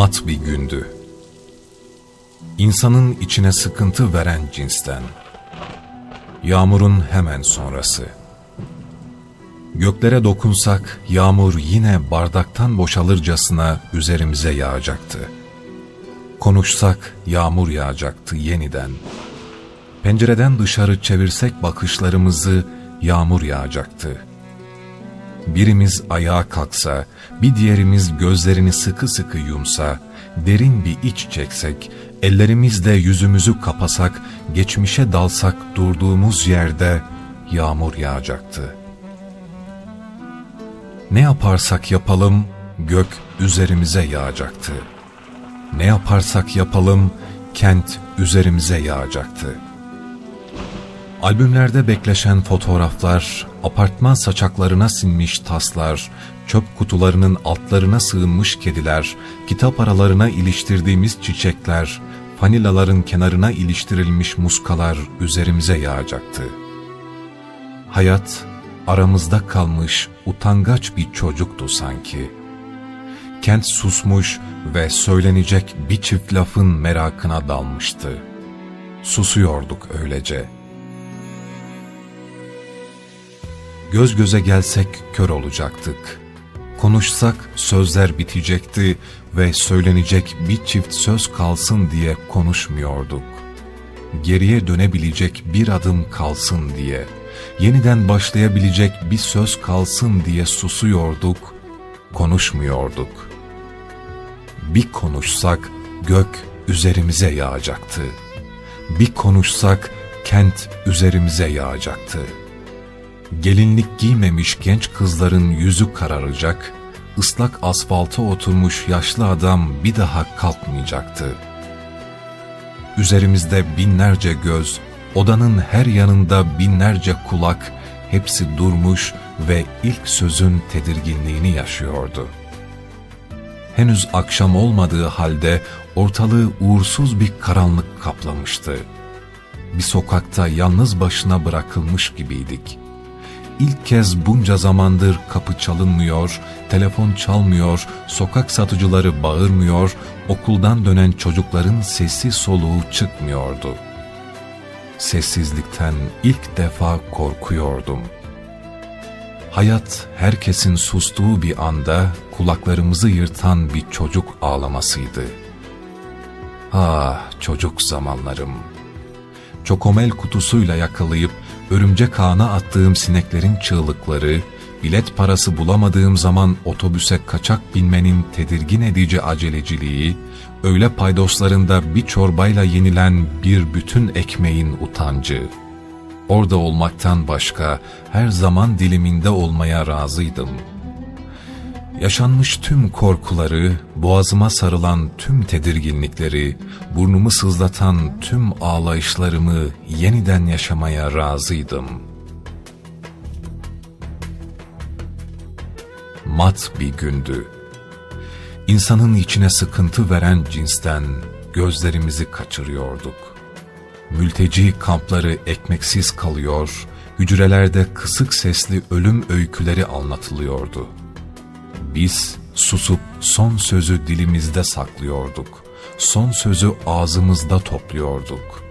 mat bir gündü. İnsanın içine sıkıntı veren cinsten. Yağmurun hemen sonrası. Göklere dokunsak yağmur yine bardaktan boşalırcasına üzerimize yağacaktı. Konuşsak yağmur yağacaktı yeniden. Pencereden dışarı çevirsek bakışlarımızı yağmur yağacaktı. Birimiz ayağa kalksa, bir diğerimiz gözlerini sıkı sıkı yumsa, derin bir iç çeksek, ellerimizle yüzümüzü kapasak, geçmişe dalsak durduğumuz yerde yağmur yağacaktı. Ne yaparsak yapalım gök üzerimize yağacaktı. Ne yaparsak yapalım kent üzerimize yağacaktı. Albümlerde bekleşen fotoğraflar, apartman saçaklarına sinmiş taslar, çöp kutularının altlarına sığınmış kediler, kitap aralarına iliştirdiğimiz çiçekler, fanilaların kenarına iliştirilmiş muskalar üzerimize yağacaktı. Hayat aramızda kalmış utangaç bir çocuktu sanki. Kent susmuş ve söylenecek bir çift lafın merakına dalmıştı. Susuyorduk öylece. Göz göze gelsek kör olacaktık. Konuşsak sözler bitecekti ve söylenecek bir çift söz kalsın diye konuşmuyorduk. Geriye dönebilecek bir adım kalsın diye, yeniden başlayabilecek bir söz kalsın diye susuyorduk, konuşmuyorduk. Bir konuşsak gök üzerimize yağacaktı. Bir konuşsak kent üzerimize yağacaktı.'' Gelinlik giymemiş genç kızların yüzü kararacak, ıslak asfalta oturmuş yaşlı adam bir daha kalkmayacaktı. Üzerimizde binlerce göz, odanın her yanında binlerce kulak, hepsi durmuş ve ilk sözün tedirginliğini yaşıyordu. Henüz akşam olmadığı halde ortalığı uğursuz bir karanlık kaplamıştı. Bir sokakta yalnız başına bırakılmış gibiydik ilk kez bunca zamandır kapı çalınmıyor, telefon çalmıyor, sokak satıcıları bağırmıyor, okuldan dönen çocukların sesi soluğu çıkmıyordu. Sessizlikten ilk defa korkuyordum. Hayat herkesin sustuğu bir anda kulaklarımızı yırtan bir çocuk ağlamasıydı. Ah çocuk zamanlarım. Çokomel kutusuyla yakalayıp örümcek ağına attığım sineklerin çığlıkları, bilet parası bulamadığım zaman otobüse kaçak binmenin tedirgin edici aceleciliği, öğle paydoslarında bir çorbayla yenilen bir bütün ekmeğin utancı. Orada olmaktan başka her zaman diliminde olmaya razıydım.'' Yaşanmış tüm korkuları, boğazıma sarılan tüm tedirginlikleri, burnumu sızlatan tüm ağlayışlarımı yeniden yaşamaya razıydım. Mat bir gündü. İnsanın içine sıkıntı veren cinsten gözlerimizi kaçırıyorduk. Mülteci kampları ekmeksiz kalıyor, hücrelerde kısık sesli ölüm öyküleri anlatılıyordu.'' Biz susup son sözü dilimizde saklıyorduk. Son sözü ağzımızda topluyorduk.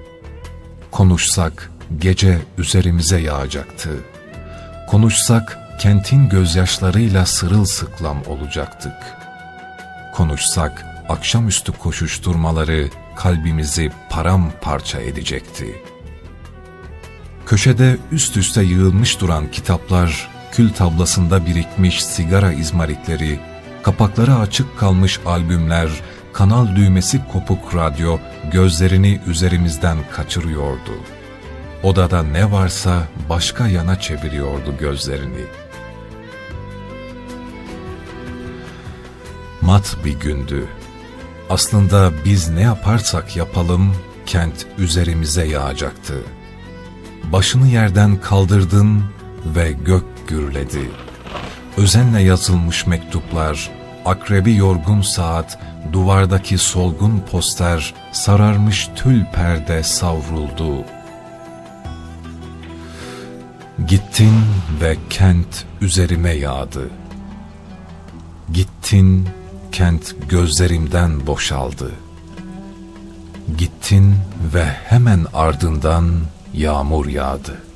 Konuşsak gece üzerimize yağacaktı. Konuşsak kentin gözyaşlarıyla sırılsıklam olacaktık. Konuşsak akşamüstü koşuşturmaları kalbimizi paramparça edecekti. Köşede üst üste yığılmış duran kitaplar kül tablasında birikmiş sigara izmaritleri, kapakları açık kalmış albümler, kanal düğmesi kopuk radyo gözlerini üzerimizden kaçırıyordu. Odada ne varsa başka yana çeviriyordu gözlerini. Mat bir gündü. Aslında biz ne yaparsak yapalım kent üzerimize yağacaktı. Başını yerden kaldırdın ve gök gürledi. Özenle yazılmış mektuplar, akrebi yorgun saat, duvardaki solgun poster, sararmış tül perde savruldu. Gittin ve kent üzerime yağdı. Gittin, kent gözlerimden boşaldı. Gittin ve hemen ardından yağmur yağdı.''